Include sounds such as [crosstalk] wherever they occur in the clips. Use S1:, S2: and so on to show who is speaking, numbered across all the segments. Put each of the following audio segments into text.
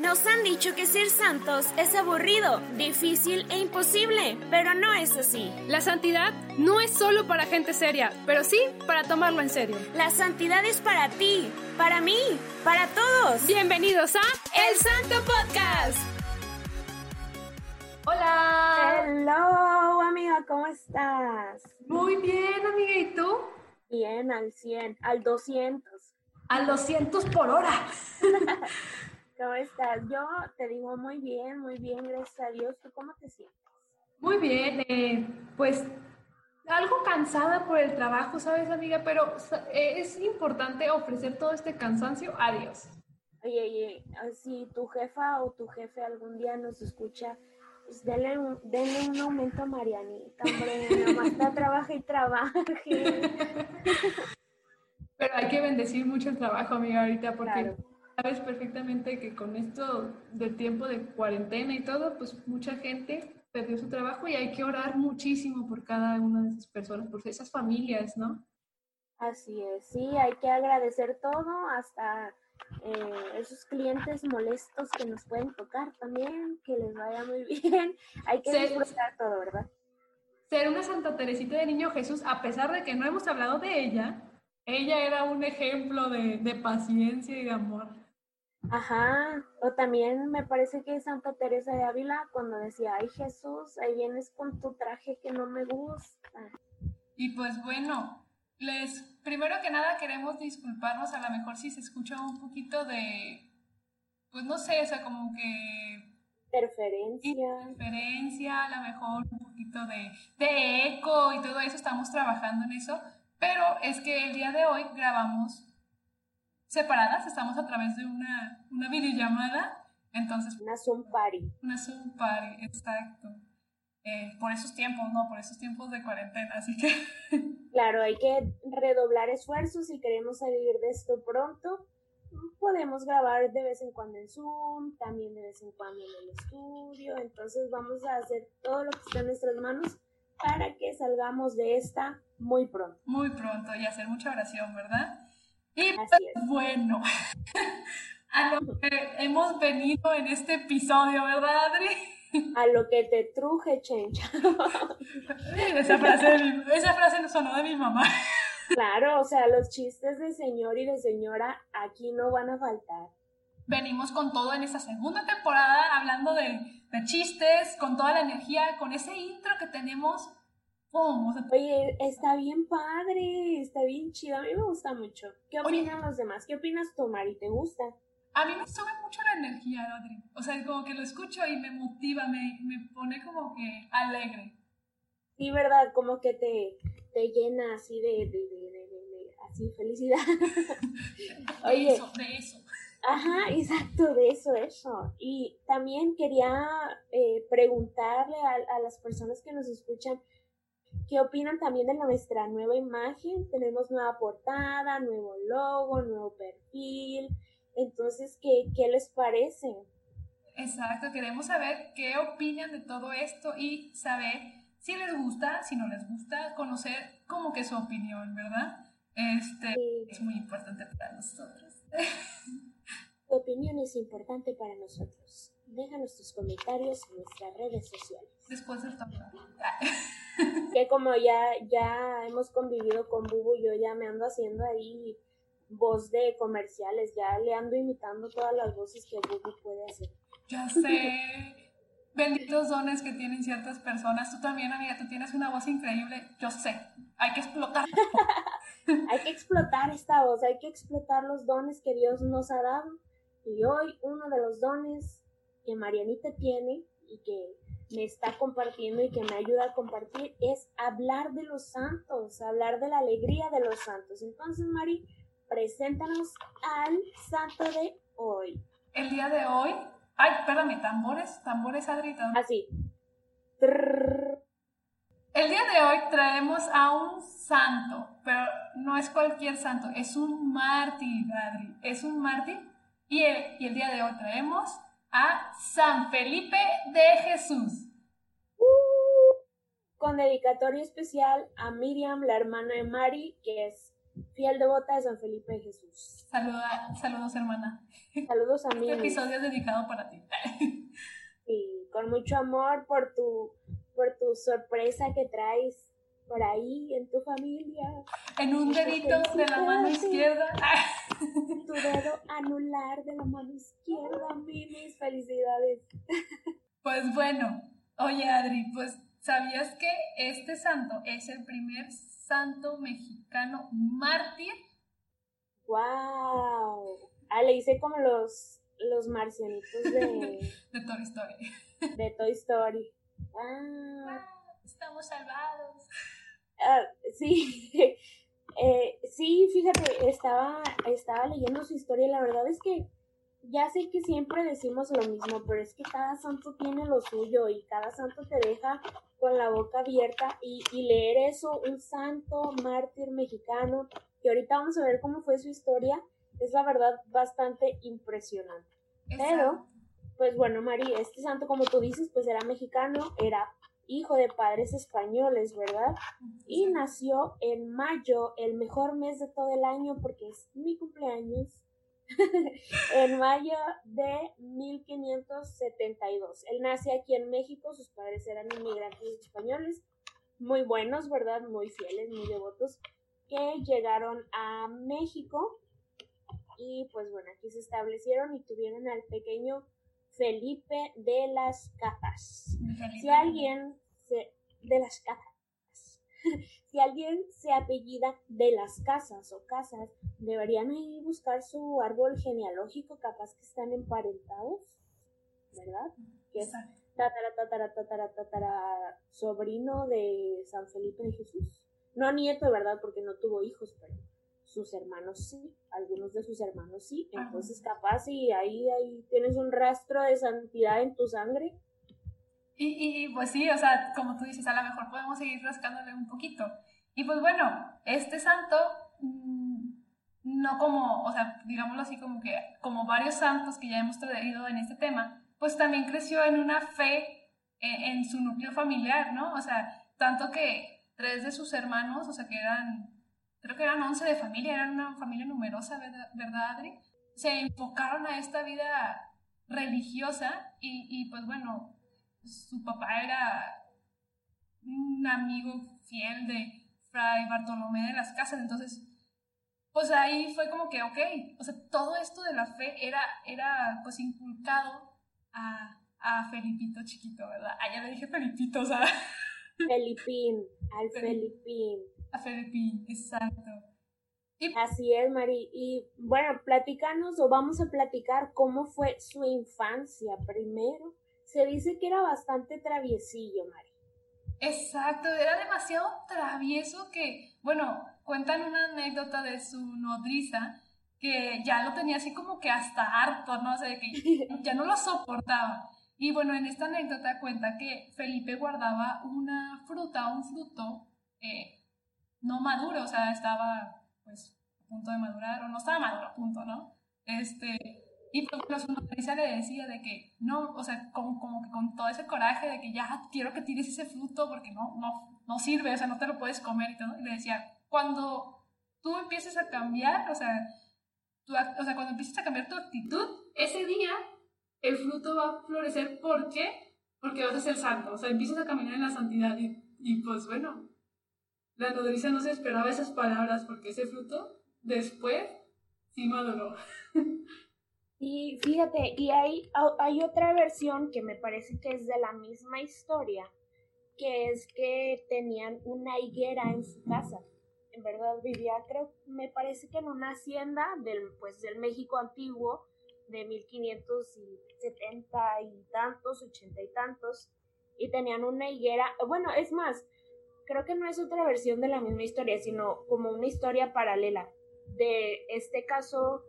S1: Nos han dicho que ser santos es aburrido, difícil e imposible, pero no es así.
S2: La santidad no es solo para gente seria, pero sí para tomarlo en serio.
S1: La santidad es para ti, para mí, para todos.
S2: Bienvenidos a El Santo Podcast.
S3: Hola.
S4: Hello, amiga, ¿cómo estás?
S3: Muy bien, amiga, ¿y tú?
S4: Bien, al 100, al 200.
S3: Al 200 por hora. [laughs]
S4: ¿Cómo estás? Yo te digo muy bien, muy bien, gracias a Dios. ¿Tú cómo te sientes?
S3: Muy bien, eh, pues algo cansada por el trabajo, ¿sabes, amiga? Pero eh, es importante ofrecer todo este cansancio a Dios.
S4: Oye, oye, si tu jefa o tu jefe algún día nos escucha, pues denle un, denle un aumento a Marianita, hombre, [laughs] nada más está trabaja y trabaje. [laughs]
S3: Pero hay que bendecir mucho el trabajo, amiga, ahorita, porque sabes perfectamente que con esto de tiempo de cuarentena y todo, pues mucha gente perdió su trabajo y hay que orar muchísimo por cada una de esas personas, por esas familias, ¿no?
S4: Así es, sí, hay que agradecer todo, hasta eh, esos clientes molestos que nos pueden tocar también, que les vaya muy [laughs] bien, hay que disfrutar todo, ¿verdad?
S3: Ser una Santa Teresita de Niño Jesús, a pesar de que no hemos hablado de ella, ella era un ejemplo de, de paciencia y de amor.
S4: Ajá, o también me parece que Santa Teresa de Ávila cuando decía, ay Jesús, ahí vienes con tu traje que no me gusta.
S3: Y pues bueno, les, primero que nada queremos disculparnos a lo mejor si se escucha un poquito de, pues no sé, o sea, como que...
S4: Interferencia.
S3: Interferencia, a lo mejor un poquito de, de eco y todo eso, estamos trabajando en eso, pero es que el día de hoy grabamos separadas, estamos a través de una, una videollamada, entonces...
S4: Una Zoom Party.
S3: Una Zoom Party, exacto. Eh, por esos tiempos, ¿no? Por esos tiempos de cuarentena, así que... [laughs]
S4: Claro, hay que redoblar esfuerzos si queremos salir de esto pronto. Podemos grabar de vez en cuando en Zoom, también de vez en cuando en el estudio, entonces vamos a hacer todo lo que está en nuestras manos para que salgamos de esta muy pronto.
S3: Muy pronto y hacer mucha oración, ¿verdad? Y pues, bueno, [laughs] a lo que hemos venido en este episodio, ¿verdad, Adri?
S4: A lo que te truje, chencha. [laughs]
S3: esa, frase, esa frase sonó de mi mamá. [laughs]
S4: Claro, o sea, los chistes de señor y de señora aquí no van a faltar.
S3: Venimos con todo en esta segunda temporada, hablando de, de chistes, con toda la energía, con ese intro que tenemos
S4: Oye, está bien padre, está bien chido, a mí me gusta mucho. ¿Qué opinan los demás? ¿Qué opinas tú, Mari? ¿Te gusta?
S3: A mí me sube mucho la energía, Adri. O sea, como que lo escucho y me motiva, me, me pone como que alegre.
S4: Sí, ¿verdad? Como que te, te llena así de, de, de, de así, felicidad. [laughs]
S3: Oye, de eso, de eso.
S4: Ajá, exacto, de eso, eso. Y también quería eh, preguntarle a, a las personas que nos escuchan, ¿Qué opinan también de nuestra nueva imagen? Tenemos nueva portada, nuevo logo, nuevo perfil. Entonces, ¿qué, qué les parece?
S3: Exacto, queremos saber qué opinan de todo esto y saber si les gusta, si no les gusta, conocer como que su opinión, ¿verdad? Este es muy importante para nosotros. [laughs]
S4: Tu opinión es importante para nosotros. Déjanos tus comentarios en nuestras redes sociales.
S3: Después [laughs] del
S4: que como ya, ya hemos convivido con Bubu, yo ya me ando haciendo ahí voz de comerciales, ya le ando imitando todas las voces que Bubu puede hacer.
S3: Ya sé. [laughs] Benditos dones que tienen ciertas personas. Tú también, amiga, tú tienes una voz increíble. Yo sé. Hay que explotar. [laughs]
S4: hay que explotar esta voz, hay que explotar los dones que Dios nos ha dado. Y hoy uno de los dones que Marianita tiene y que me está compartiendo y que me ayuda a compartir es hablar de los santos, hablar de la alegría de los santos. Entonces, Mari, preséntanos al santo de hoy.
S3: El día de hoy, ay, espérame, tambores, tambores, Adrito.
S4: Así.
S3: El día de hoy traemos a un santo, pero no es cualquier santo, es un mártir, Adri, es un mártir. Y el, y el día de hoy traemos a San Felipe de Jesús.
S4: Con dedicatoria especial a Miriam, la hermana de Mari, que es fiel devota de San Felipe de Jesús.
S3: Saluda, saludos, hermana.
S4: Saludos a mí.
S3: Este episodio es dedicado para ti.
S4: Sí, con mucho amor por tu, por tu sorpresa que traes por ahí en tu familia.
S3: En un dedito de la mano izquierda. [laughs]
S4: Tu dedo anular de la mano izquierda, mis felicidades. [laughs]
S3: Pues bueno, oye Adri, pues ¿sabías que este santo es el primer santo mexicano mártir?
S4: ¡Wow! Ah, le hice como los, los marcianitos de... [laughs]
S3: de Toy Story.
S4: De Toy Story. Ah.
S3: ah estamos salvados.
S4: Ah, sí, eh, sí, fíjate, estaba, estaba leyendo su historia y la verdad es que ya sé que siempre decimos lo mismo, pero es que cada santo tiene lo suyo y cada santo te deja con la boca abierta y, leer eso, un santo mártir mexicano, que ahorita vamos a ver cómo fue su historia, es la verdad bastante impresionante. Pero, pues bueno, María, este santo, como tú dices, pues era mexicano, era hijo de padres españoles, ¿verdad? Y nació en mayo, el mejor mes de todo el año porque es mi cumpleaños. [laughs] en mayo de 1572. Él nace aquí en México, sus padres eran inmigrantes españoles, muy buenos, ¿verdad? Muy fieles, muy devotos, que llegaron a México y pues bueno, aquí se establecieron y tuvieron al pequeño Felipe de las. Si alguien se, de las Casas, [laughs] si alguien se apellida de las casas o casas, deberían ir buscar su árbol genealógico, capaz que están emparentados, ¿verdad? Que es tatara, tatara, tatara, tatara, sobrino de San Felipe de Jesús. No nieto, ¿verdad? Porque no tuvo hijos, pero sus hermanos sí, algunos de sus hermanos sí, entonces capaz y ahí, ahí tienes un rastro de santidad en tu sangre.
S3: Y, y, pues sí, o sea, como tú dices, a lo mejor podemos seguir rascándole un poquito. Y pues bueno, este santo, mm, no como, o sea, digámoslo así, como que, como varios santos que ya hemos traído en este tema, pues también creció en una fe en, en su núcleo familiar, ¿no? O sea, tanto que tres de sus hermanos, o sea, que eran creo que eran 11 de familia, eran una familia numerosa, ¿verdad, Adri? Se enfocaron a esta vida religiosa y, y pues bueno, su papá era un amigo fiel de Fray Bartolomé de las Casas, entonces, pues ahí fue como que, ok, o sea, todo esto de la fe era, era pues inculcado a, a Felipito chiquito, ¿verdad? Ah, ya le dije Felipito, o sea.
S4: Felipín, al [laughs] Felipín
S3: a Felipe, exacto.
S4: Así es, Mari. Y bueno, platicanos o vamos a platicar cómo fue su infancia primero. Se dice que era bastante traviesillo, Mari.
S3: Exacto, era demasiado travieso que, bueno, cuentan una anécdota de su nodriza que ya lo tenía así como que hasta harto, ¿no? O sea, que [laughs] ya no lo soportaba. Y bueno, en esta anécdota cuenta que Felipe guardaba una fruta, un fruto, eh, no maduro, o sea, estaba pues a punto de madurar, o no estaba maduro punto, ¿no? Este, y pues su nodriza le decía de que no, o sea, como, como que con todo ese coraje de que ya quiero que tires ese fruto porque no, no, no sirve, o sea, no te lo puedes comer y todo. Y le decía, cuando tú empieces a cambiar, o sea, o sea, cuando empieces a cambiar tu actitud, ese día el fruto va a florecer. ¿Por qué? Porque vas a ser santo, o sea, empiezas a caminar en la santidad y, y pues bueno, la nodriza no se esperaba esas palabras porque ese fruto después sí maduró.
S4: Y fíjate, y hay, hay otra versión que me parece que es de la misma historia, que es que tenían una higuera en su casa. En verdad vivía, creo, me parece que en una hacienda del, pues, del México antiguo, de 1570 y tantos, ochenta y tantos, y tenían una higuera, bueno, es más, creo que no es otra versión de la misma historia, sino como una historia paralela de este caso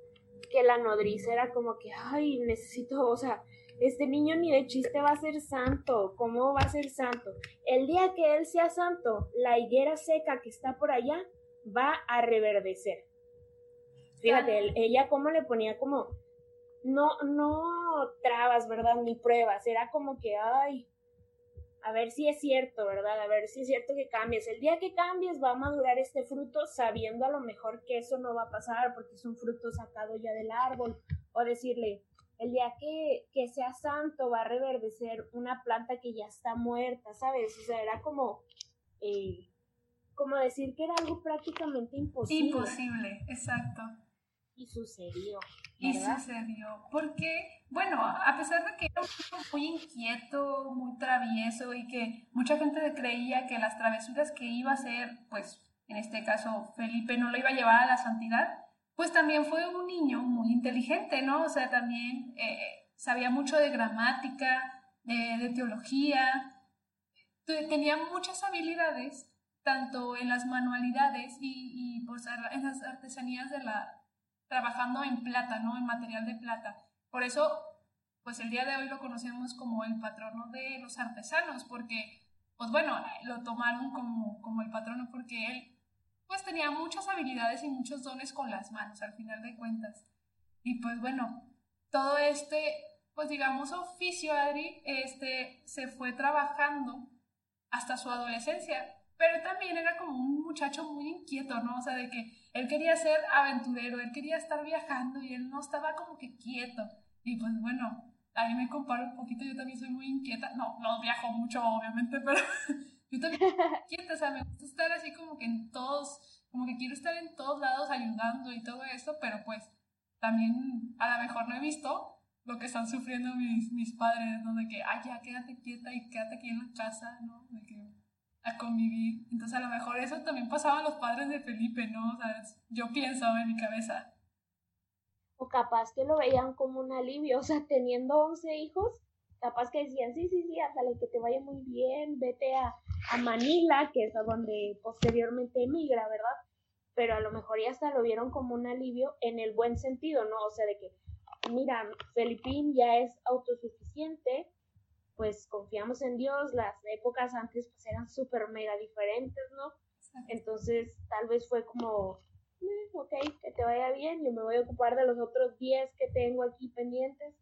S4: que la nodriza era como que, ay, necesito, o sea, este niño ni de chiste va a ser santo, ¿cómo va a ser santo? El día que él sea santo, la higuera seca que está por allá va a reverdecer. Fíjate, ella como le ponía como, no, no trabas, ¿verdad? Ni pruebas, era como que, ay, a ver si es cierto, ¿verdad? A ver si es cierto que cambies. El día que cambies va a madurar este fruto sabiendo a lo mejor que eso no va a pasar porque es un fruto sacado ya del árbol. O decirle, el día que, que sea santo va a reverdecer una planta que ya está muerta, ¿sabes? O sea, era como, eh, como decir que era algo prácticamente imposible.
S3: Imposible, exacto.
S4: Y sucedió.
S3: Y sucedió. Porque, bueno, a pesar de que era muy inquieto, muy travieso y que mucha gente creía que las travesuras que iba a hacer, pues en este caso Felipe no lo iba a llevar a la santidad, pues también fue un niño muy inteligente, ¿no? O sea, también eh, sabía mucho de gramática, de, teología, tenía muchas habilidades, tanto en las manualidades y, y pues, en las artesanías de la, trabajando en plata, ¿no? En material de plata. Por eso, pues el día de hoy lo conocemos como el patrono de los artesanos, porque, pues bueno, lo tomaron como, como el patrono porque él, pues tenía muchas habilidades y muchos dones con las manos, al final de cuentas. Y pues bueno, todo este, pues digamos, oficio, Adri, este, se fue trabajando hasta su adolescencia, pero también era como un muchacho muy inquieto, ¿no? O sea, de que él quería ser aventurero, él quería estar viajando y él no estaba como que quieto. Y pues bueno, ahí me comparo un poquito, yo también soy muy inquieta. No, no viajo mucho, obviamente, [laughs] pero yo también soy inquieta, o sea, me gusta estar así como que en todos, como que quiero estar en todos lados ayudando y todo eso, pero pues también a lo mejor no he visto lo que están sufriendo mis, mis padres, ¿no? De que, ay, ya, quédate quieta y quédate aquí en la casa, ¿no? De que a convivir. Entonces a lo mejor eso también pasaba a los padres de Felipe, ¿no? O sea, yo pienso en mi cabeza.
S4: O capaz que lo veían como un alivio, [laughs] o sea, teniendo 11 hijos, capaz que decían, sí, sí, sí, hasta que te vaya muy bien, vete a, a Manila, que es a donde posteriormente emigra, ¿verdad? Pero a lo mejor ya hasta lo vieron como un alivio en el buen sentido, ¿no? O sea, de que, mira, Felipín ya es autosuficiente, pues confiamos en Dios, las épocas antes pues eran súper mega diferentes, ¿no? Entonces tal vez fue como, eh, ok, que te vaya bien, yo me voy a ocupar de los otros 10 que tengo aquí pendientes.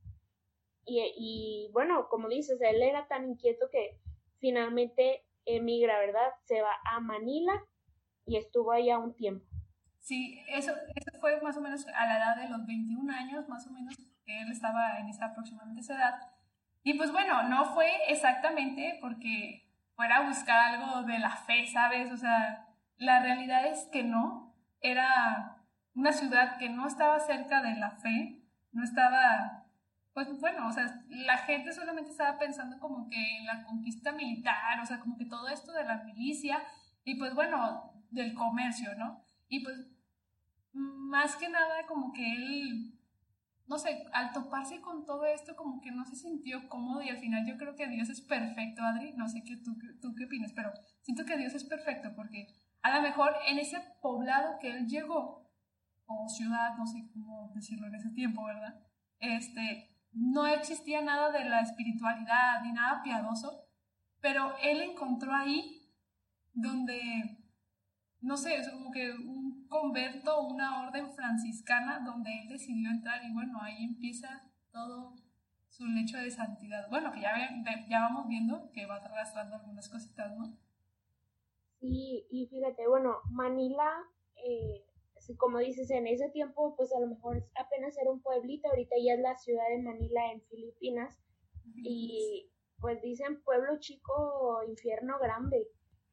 S4: Y, y bueno, como dices, él era tan inquieto que finalmente emigra, ¿verdad? Se va a Manila y estuvo allá un tiempo.
S3: Sí, eso, eso fue más o menos a la edad de los 21 años, más o menos, él estaba en esa aproximadamente esa edad. Y pues bueno, no fue exactamente porque fuera a buscar algo de la fe, ¿sabes? O sea, la realidad es que no. Era una ciudad que no estaba cerca de la fe, no estaba, pues bueno, o sea, la gente solamente estaba pensando como que en la conquista militar, o sea, como que todo esto de la milicia y pues bueno, del comercio, ¿no? Y pues más que nada como que él no sé, al toparse con todo esto como que no se sintió cómodo y al final yo creo que Dios es perfecto, Adri, no sé qué tú, tú qué opinas, pero siento que Dios es perfecto porque a lo mejor en ese poblado que él llegó, o ciudad, no sé cómo decirlo en ese tiempo, ¿verdad? Este, no existía nada de la espiritualidad ni nada piadoso, pero él encontró ahí donde, no sé, es como que un convento, una orden franciscana donde él decidió entrar y bueno, ahí empieza todo su lecho de santidad. Bueno, que ya, ya vamos viendo que va arrastrando algunas cositas, ¿no?
S4: Sí, y fíjate, bueno, Manila, eh, como dices, en ese tiempo, pues a lo mejor apenas era un pueblito, ahorita ya es la ciudad de Manila en Filipinas, y pues dicen pueblo chico, infierno grande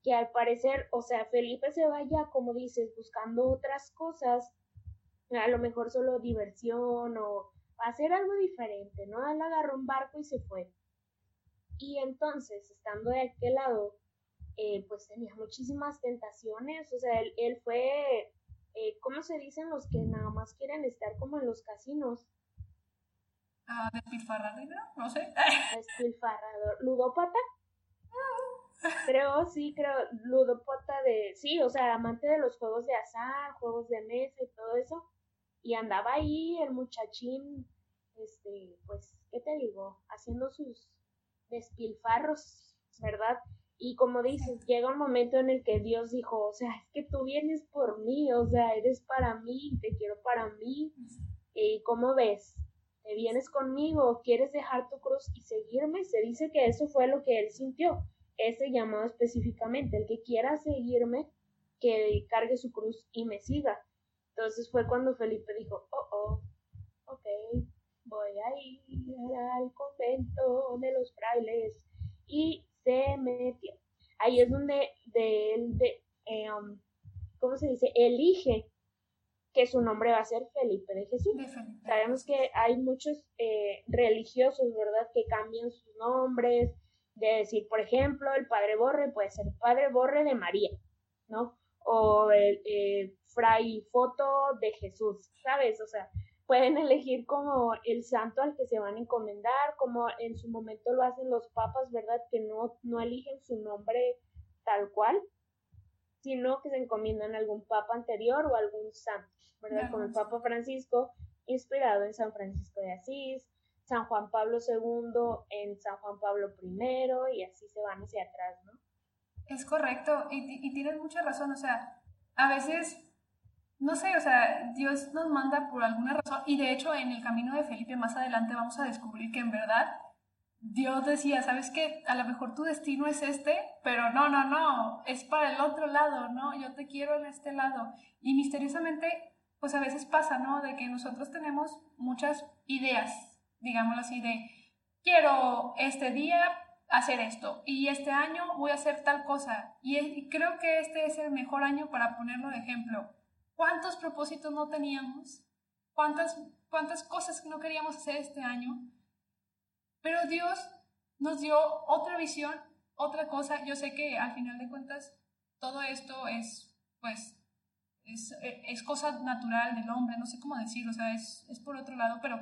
S4: que al parecer, o sea, Felipe se vaya, como dices, buscando otras cosas, a lo mejor solo diversión o hacer algo diferente, ¿no? Él agarró un barco y se fue. Y entonces, estando de aquel lado, eh, pues tenía muchísimas tentaciones, o sea, él, fue, eh, ¿cómo se dicen los que nada más quieren estar como en los casinos?
S3: Ah, despilfarrador, no sé.
S4: Despilfarrador, ludópata. Creo, sí, creo, ludopota de, sí, o sea, amante de los juegos de azar, juegos de mesa y todo eso. Y andaba ahí el muchachín, este, pues, ¿qué te digo? Haciendo sus despilfarros, ¿verdad? Y como dices, llega un momento en el que Dios dijo, o sea, es que tú vienes por mí, o sea, eres para mí, te quiero para mí. ¿Y cómo ves? ¿Te vienes conmigo? ¿Quieres dejar tu cruz y seguirme? Se dice que eso fue lo que él sintió ese llamado específicamente, el que quiera seguirme, que cargue su cruz y me siga. Entonces fue cuando Felipe dijo, oh, oh, ok, voy a ir al convento de los frailes. Y se metió. Ahí es donde de él, de, eh, um, ¿cómo se dice? Elige que su nombre va a ser Felipe de Jesús. Sabemos que hay muchos eh, religiosos, ¿verdad?, que cambian sus nombres, de decir, por ejemplo, el Padre Borre puede ser Padre Borre de María, ¿no? O el eh, Fray Foto de Jesús, ¿sabes? O sea, pueden [laughs] elegir como el santo al que se van a encomendar, como en su momento lo hacen los papas, ¿verdad? Que no, no eligen su nombre tal cual, sino que se encomiendan a algún papa anterior o algún santo, ¿verdad? Como el Papa Francisco, inspirado en San Francisco de Asís, San Juan Pablo II en San Juan Pablo I y así se van hacia atrás, ¿no?
S3: Es correcto y, tienes mucha razón, o sea, a veces, no sé, o sea, Dios nos manda por alguna razón y de hecho en el camino de Felipe más adelante vamos a descubrir que en verdad Dios decía, ¿sabes qué? A lo mejor tu destino es este, pero no, no, no, es para el otro lado, ¿no? Yo te quiero en este lado. Y misteriosamente, pues a veces pasa, ¿no? De que nosotros tenemos muchas ideas digámoslo así, de quiero este día hacer esto y este año voy a hacer tal cosa. Y, creo que este es el mejor año para ponerlo de ejemplo. ¿Cuántos propósitos no teníamos? ¿Cuántas, cuántas cosas no queríamos hacer este año? Pero Dios nos dio otra visión, otra cosa. Yo sé que al final de cuentas todo esto es, pues, es, es cosa natural del hombre, no sé cómo decirlo, o sea, es, es por otro lado, pero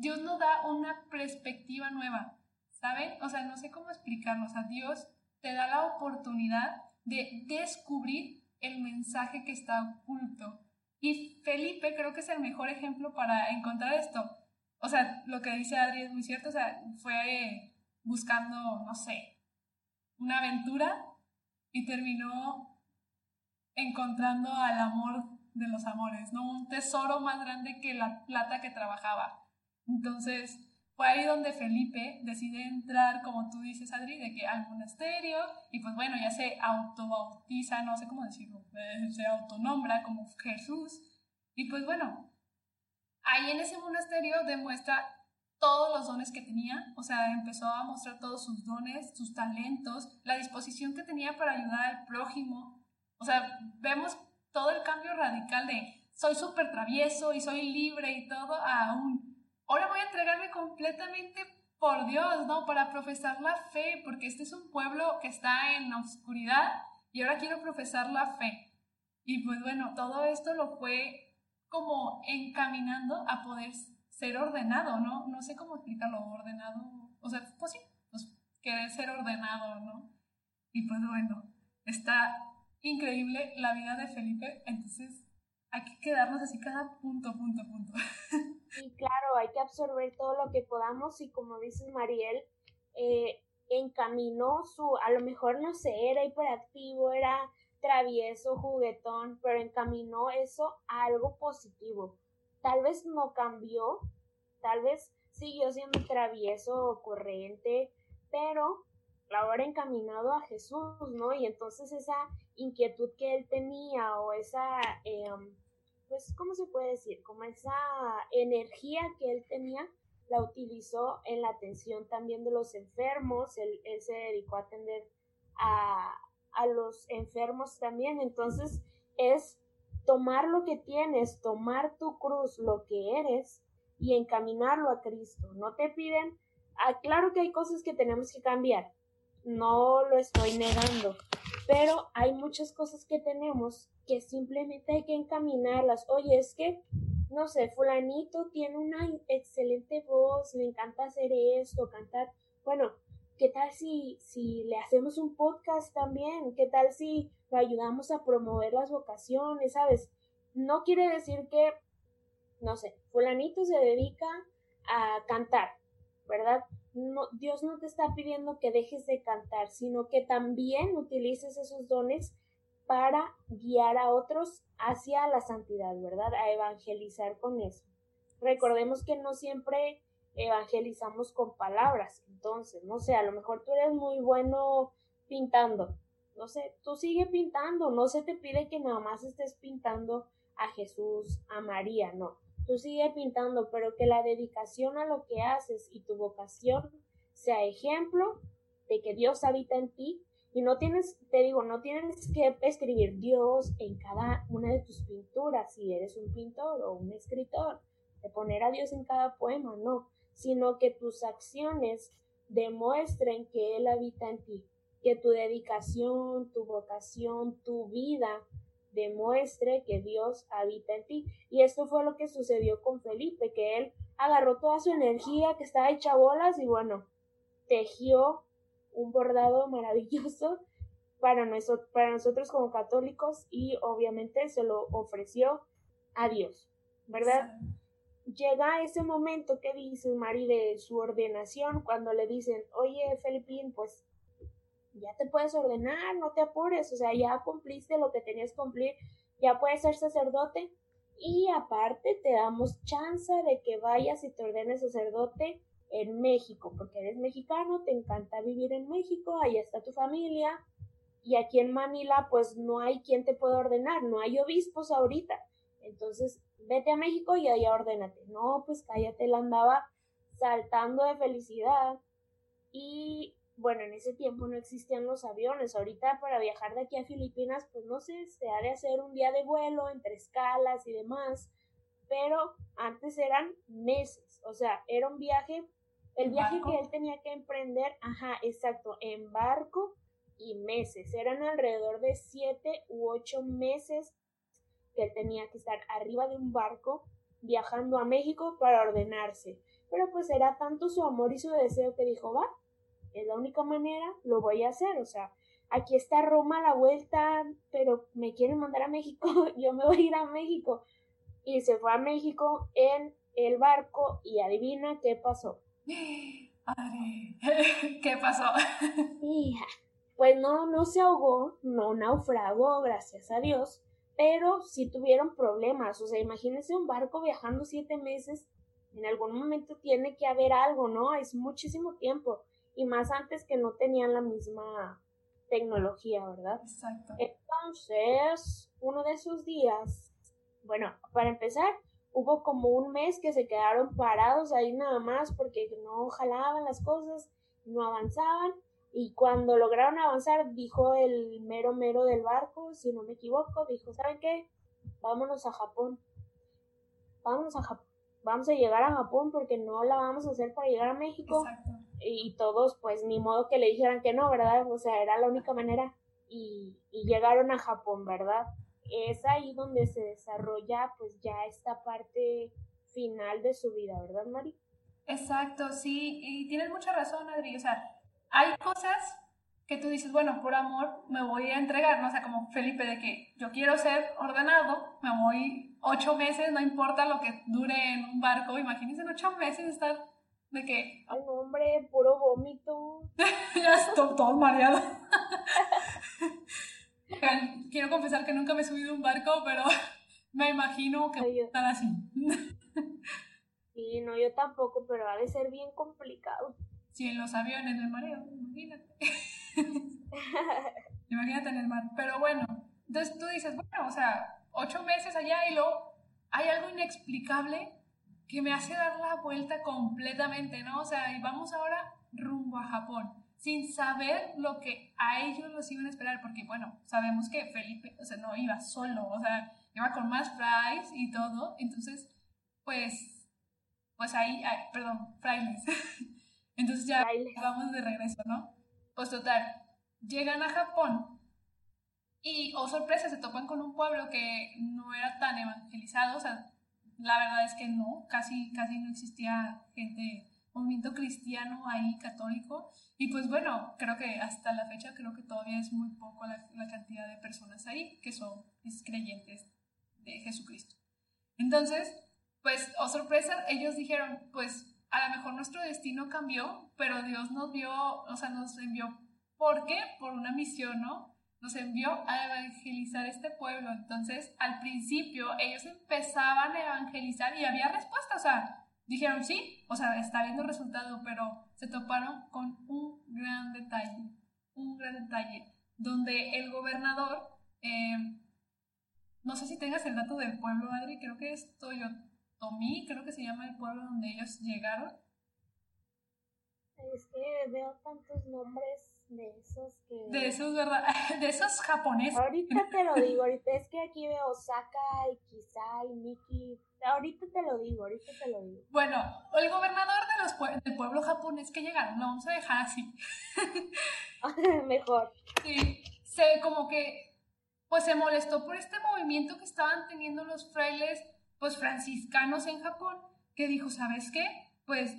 S3: Dios nos da una perspectiva nueva, ¿saben? O sea, no sé cómo explicarlo. O sea, Dios te da la oportunidad de descubrir el mensaje que está oculto. Y Felipe creo que es el mejor ejemplo para encontrar esto. O sea, lo que dice Adri es muy cierto. O sea, fue buscando, no sé, una aventura y terminó encontrando al amor de los amores, ¿no? Un tesoro más grande que la plata que trabajaba. Entonces, fue ahí donde Felipe decide entrar, como tú dices, Adri, de que al monasterio, y pues bueno, ya se autobautiza, no sé cómo decirlo, eh, se autonombra como Jesús, y pues bueno, ahí en ese monasterio demuestra todos los dones que tenía, o sea, empezó a mostrar todos sus dones, sus talentos, la disposición que tenía para ayudar al prójimo, o sea, vemos todo el cambio radical de soy súper travieso y soy libre y todo a un ahora voy a entregarme completamente por Dios, ¿no? Para profesar la fe, porque este es un pueblo que está en la oscuridad y ahora quiero profesar la fe. Y pues bueno, todo esto lo fue como encaminando a poder ser ordenado, ¿no? No sé cómo explicarlo, ordenado, o sea, pues sí, pues querer ser ordenado, ¿no? Y pues bueno, está increíble la vida de Felipe, entonces hay que quedarnos así cada punto, punto, punto. [laughs]
S4: Y claro, hay que absorber todo lo que podamos y como dices Mariel, eh, encaminó su, a lo mejor no sé, era hiperactivo, era travieso, juguetón, pero encaminó eso a algo positivo. Tal vez no cambió, tal vez siguió siendo travieso, ocurrente, pero ahora encaminado a Jesús, ¿no? Y entonces esa inquietud que él tenía o esa em, pues, ¿cómo se puede decir? Como esa energía que él tenía, la utilizó en la atención también de los enfermos, él, se dedicó a atender a, a los enfermos también, entonces es tomar lo que tienes, tomar tu cruz, lo que eres, y encaminarlo a Cristo. No te piden, ah, claro que hay cosas que tenemos que cambiar, no lo estoy negando, pero hay muchas cosas que tenemos que simplemente hay que encaminarlas. Oye, es que, no sé, fulanito tiene una excelente voz, le encanta hacer esto, cantar. Bueno, ¿qué tal si, si le hacemos un podcast también? ¿Qué tal si lo ayudamos a promover las vocaciones, sabes? No quiere decir que, no sé, fulanito se dedica a cantar, ¿verdad? No, Dios no te está pidiendo que dejes de cantar, sino que también utilices esos dones para guiar a otros hacia la santidad, ¿verdad? A evangelizar con eso. Recordemos que no siempre evangelizamos con palabras. Entonces, no sé, a lo mejor tú eres muy bueno pintando. No sé, tú sigue pintando. No se te pide que nada más estés pintando a Jesús, a María, no. Tú sigue pintando, pero que la dedicación a lo que haces y tu vocación sea ejemplo de que Dios habita en ti y no tienes, te digo, no tienes que escribir Dios en cada una de tus pinturas si eres un pintor o un escritor, de poner a Dios en cada poema, no, sino que tus acciones demuestren que Él habita en ti, que tu dedicación, tu vocación, tu vida demuestre que Dios habita en ti. Y esto fue lo que sucedió con Felipe, que él agarró toda su energía que estaba hecha bolas y bueno, tejió un bordado maravilloso para, para nosotros como católicos y obviamente se lo ofreció a Dios, ¿verdad? Llega ese momento que dice Mari de su ordenación cuando le dicen, oye Felipín, pues ya te puedes ordenar, no te apures, o sea, ya cumpliste lo que tenías que cumplir, ya puedes ser sacerdote y aparte te damos chance de que vayas y te ordenes sacerdote en México, porque eres mexicano, te encanta vivir en México, ahí está tu familia y aquí en Manila pues no hay quien te pueda ordenar, no hay obispos ahorita, entonces vete a México y allá ordénate. No, pues cállate, la andaba saltando de felicidad y bueno, en ese tiempo no existían los aviones. Ahorita para viajar de aquí a Filipinas, pues no sé, se ha de hacer un día de vuelo entre escalas y demás. Pero antes eran meses. O sea, era un viaje, el viaje que él tenía que emprender, ajá, exacto, en barco y meses. Eran alrededor de siete u ocho meses que él tenía que estar arriba de un barco viajando a México para ordenarse. Pero pues era tanto su amor y su deseo que dijo, va, es la única manera, lo voy a hacer, o sea, aquí está Roma a la vuelta, pero me quieren mandar a México, [laughs] yo me voy a ir a México. Y se fue a México en el barco y adivina qué pasó. [laughs]
S3: ¿Qué pasó? [laughs]
S4: Hija, pues no, no se ahogó, no naufragó, gracias a Dios, pero sí tuvieron problemas. O sea, imagínense un barco viajando siete meses, en algún momento tiene que haber algo, ¿no? Es muchísimo tiempo y más antes que no tenían la misma tecnología, ¿verdad?
S3: Exacto.
S4: Entonces, uno de esos días, bueno, para empezar, hubo como un mes que se quedaron parados ahí nada más porque no jalaban las cosas, no avanzaban. Y cuando lograron avanzar, dijo el mero mero del barco, si no me equivoco, dijo, ¿saben qué? Vámonos a Japón. Vámonos a Japón. Vamos a llegar a Japón porque no la vamos a hacer para llegar a México.
S3: Exacto
S4: y todos pues ni modo que le dijeran que no, ¿verdad? O sea, era la única manera y, llegaron a Japón, ¿verdad? Es ahí donde se desarrolla pues ya esta parte final de su vida, ¿verdad, Mari?
S3: Exacto, sí, y tienes mucha razón, Adri, o sea, hay cosas que tú dices, bueno, por amor me voy a entregar, ¿no? O sea, como Felipe, de que yo quiero ser ordenado, me voy ocho meses, no importa lo que dure en un barco, imagínense en ocho meses estar de que...
S4: Ay, hombre, puro vómito. [laughs]
S3: ya estoy todo mareado. [laughs] [laughs] Quiero confesar que nunca me he subido a un barco, pero [laughs] me imagino que están así. [laughs]
S4: sí, no, yo tampoco, pero ha de ser bien complicado.
S3: Sí, en los aviones, en el mareo, imagínate. imagínate en el mar. Pero bueno, entonces tú dices, bueno, o sea, ocho meses allá y luego hay algo inexplicable que me hace dar la vuelta completamente, ¿no? O sea, y vamos ahora rumbo a Japón, sin saber lo que a ellos los iban a esperar, porque bueno, sabemos que Felipe, o sea, no iba solo, o sea, iba con más fries y todo, entonces, pues, pues ahí, perdón, frailes. [laughs] entonces ya vamos de regreso, ¿no? Pues total, llegan a Japón y, oh sorpresa, se topan con un pueblo que no era tan evangelizado, o sea, la verdad es que no, casi, casi no existía gente, movimiento cristiano ahí, católico. Y pues bueno, creo que hasta la fecha creo que todavía es muy poco la, cantidad de personas ahí que son creyentes de Jesucristo. Entonces, pues, oh sorpresa, ellos dijeron, pues a lo mejor nuestro destino cambió, pero Dios nos vio, o sea, nos envió, ¿por qué? Por una misión, ¿no? nos envió a evangelizar este pueblo. Entonces, al principio, ellos empezaban a evangelizar y había respuesta, o sea, dijeron sí, o sea, está viendo resultado, pero se toparon con un gran detalle, un gran detalle, donde el gobernador, eh, no sé si tengas el dato del pueblo, Adri, creo que es Toyotomi, creo que se llama el pueblo donde ellos llegaron.
S4: Es que veo tantos nombres de esos que...
S3: De esos, ¿verdad? [laughs] De esos japoneses.
S4: Ahorita te lo [laughs] digo, ahorita es que aquí veo Osaka y Kisai, Miki. Ahorita te lo digo, ahorita te lo digo.
S3: Bueno, el gobernador de los del pueblo japonés que llegaron, lo vamos a dejar así. [laughs]
S4: Mejor.
S3: Sí, se como que, pues se molestó por este movimiento que estaban teniendo los frailes, pues franciscanos en Japón, que dijo, ¿sabes qué? Pues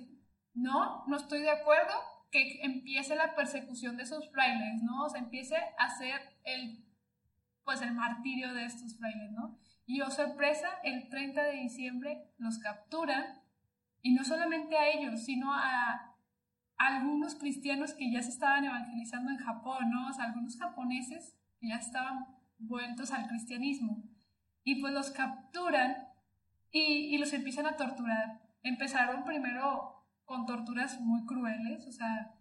S3: no, no estoy de acuerdo, que empiece la persecución de esos frailes, ¿no? O sea, empiece a hacer el, pues el martirio de estos frailes, ¿no? Y oh sorpresa, el 30 de diciembre los capturan, y no solamente a ellos, sino a algunos cristianos que ya se estaban evangelizando en Japón, ¿no? O sea, algunos japoneses que ya estaban vueltos al cristianismo. Y pues los capturan y los empiezan a torturar. Empezaron primero con torturas muy crueles, o sea,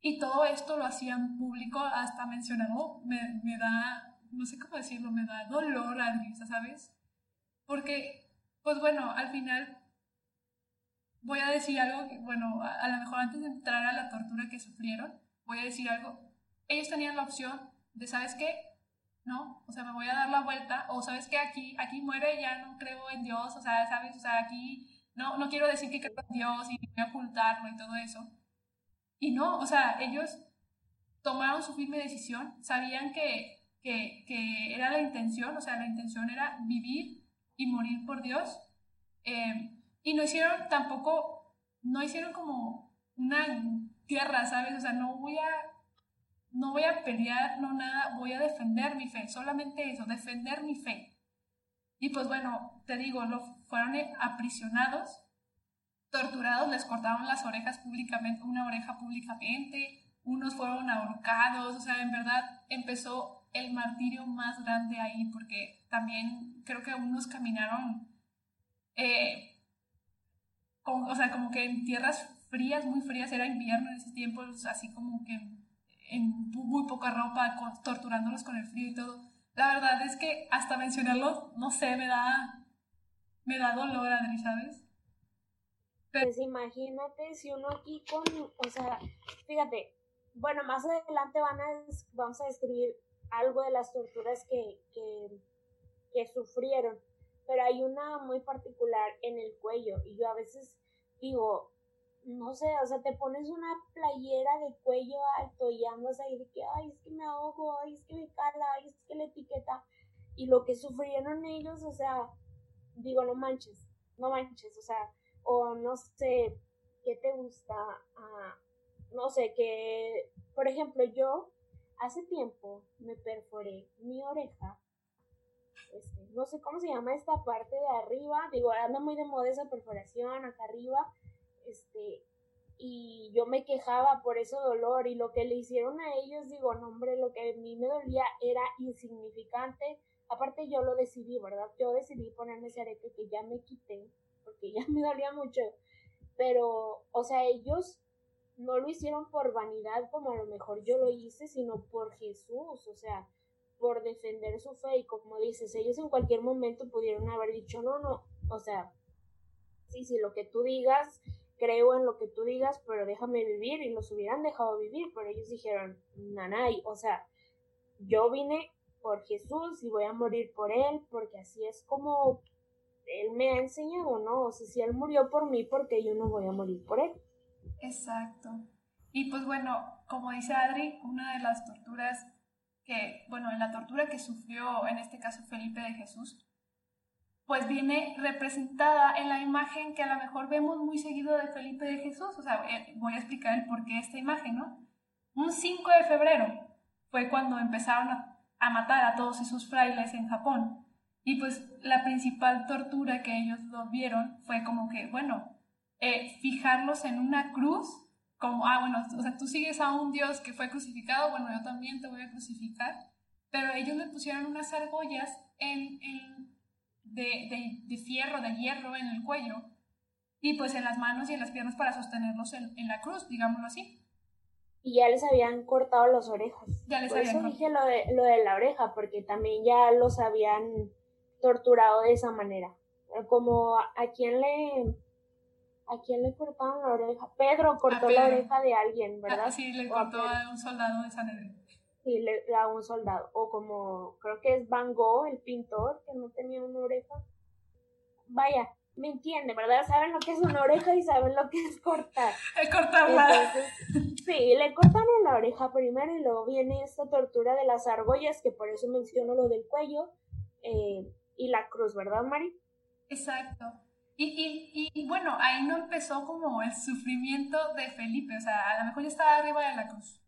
S3: y todo esto lo hacían público, hasta mencionado, me, me da, no sé cómo decirlo, me da dolor a risa, ¿sabes? Porque, pues bueno, al final voy a decir algo que, bueno, a, lo mejor antes de entrar a la tortura que sufrieron, voy a decir algo. Ellos tenían la opción de, ¿sabes qué? ¿No? O sea, me voy a dar la vuelta, o ¿sabes qué? Aquí, aquí muere, ya no creo en Dios, o sea, ¿sabes? O sea, aquí no, no quiero decir que creo en Dios y voy a ocultarlo y todo eso. Y no, o sea, ellos tomaron su firme decisión, sabían que, que, que era la intención, o sea, la intención era vivir y morir por Dios. Eh, y no hicieron tampoco, no hicieron como una guerra, ¿sabes? O sea, no voy a, no voy a pelear, no nada, voy a defender mi fe, solamente eso, defender mi fe. Y pues bueno, te digo, lo, fueron aprisionados, torturados, les cortaron las orejas públicamente, una oreja públicamente, unos fueron ahorcados, o sea, en verdad empezó el martirio más grande ahí, porque también creo que unos caminaron, eh, o sea, como que en tierras frías, muy frías, era invierno en ese tiempo, así como que en muy poca ropa, torturándolos con el frío y todo la verdad es que hasta mencionarlo, no sé, me da, me da dolor, Adri, ¿sabes?
S4: Pues imagínate si uno aquí con, o sea, fíjate, bueno, más adelante van a, vamos a describir algo de las torturas que, que, que sufrieron, pero hay una muy particular en el cuello y yo a veces digo, no sé, o sea, te pones una playera de cuello alto y andas ahí de que, ay, es que me ahogo, ay, es que me cala, ay, es que la etiqueta. Y lo que sufrieron ellos, o sea, digo, no manches, no manches, o sea, o no sé, ¿qué te gusta? Ah, no sé, que, por ejemplo, yo hace tiempo me perforé mi oreja. Este, no sé cómo se llama esta parte de arriba, digo, anda muy de moda esa perforación acá arriba, este, y yo me quejaba por ese dolor y lo que le hicieron a ellos, digo, no hombre, lo que a mí me dolía era insignificante. Aparte yo lo decidí, ¿verdad? Yo decidí ponerme ese arete que ya me quité, porque ya [laughs] me dolía mucho. Pero, o sea, ellos no lo hicieron por vanidad como a lo mejor yo lo hice, sino por Jesús, o sea, por defender su fe. Y como dices, ellos en cualquier momento pudieron haber dicho, no, no, o sea, sí, sí, lo que tú digas creo en lo que tú digas, pero déjame vivir y los hubieran dejado vivir, pero ellos dijeron, nanay, o sea, yo vine por Jesús y voy a morir por él, porque así es como él me ha enseñado, ¿no? O sea, si él murió por mí, porque yo no voy a morir por él?
S3: Exacto. Y pues bueno, como dice Adri, una de las torturas que, bueno, en la tortura que sufrió en este caso Felipe de Jesús, pues viene representada en la imagen que a lo mejor vemos muy seguido de Felipe de Jesús. O sea, eh, voy a explicar el porqué de esta imagen, ¿no? Un 5 de febrero fue cuando empezaron a, matar a todos esos frailes en Japón. Y pues la principal tortura que ellos lo vieron fue como que, bueno, eh, fijarlos en una cruz, como, ah, bueno, o sea, tú sigues a un Dios que fue crucificado, bueno, yo también te voy a crucificar, pero ellos le pusieron unas argollas en, en de, de, fierro, de hierro en el cuello, y pues en las manos y en las piernas para sostenerlos en, la cruz, digámoslo así.
S4: Y ya les habían cortado las orejas.
S3: Ya les
S4: Por
S3: habían
S4: eso dije lo de, lo de la oreja, porque también ya los habían torturado de esa manera. Como a, quién le ¿A quién le cortaron la oreja? Pedro cortó la oreja de alguien, ¿verdad?
S3: Ah, sí, le cortó a, un soldado de San
S4: Sí, le, a un soldado. O como, creo que es Van Gogh, el pintor, que no tenía una oreja. Vaya, me entiende, ¿verdad? Saben lo que es una oreja y saben lo que es cortar. [laughs]
S3: Es cortarla.
S4: sí, le cortaron la oreja primero y luego viene esta tortura de las argollas, que por eso menciono lo del cuello, eh, y la cruz, ¿verdad, Mari?
S3: Exacto. Y, y, y, bueno, ahí no empezó como el sufrimiento de Felipe, o sea, a lo mejor ya estaba arriba de la cruz.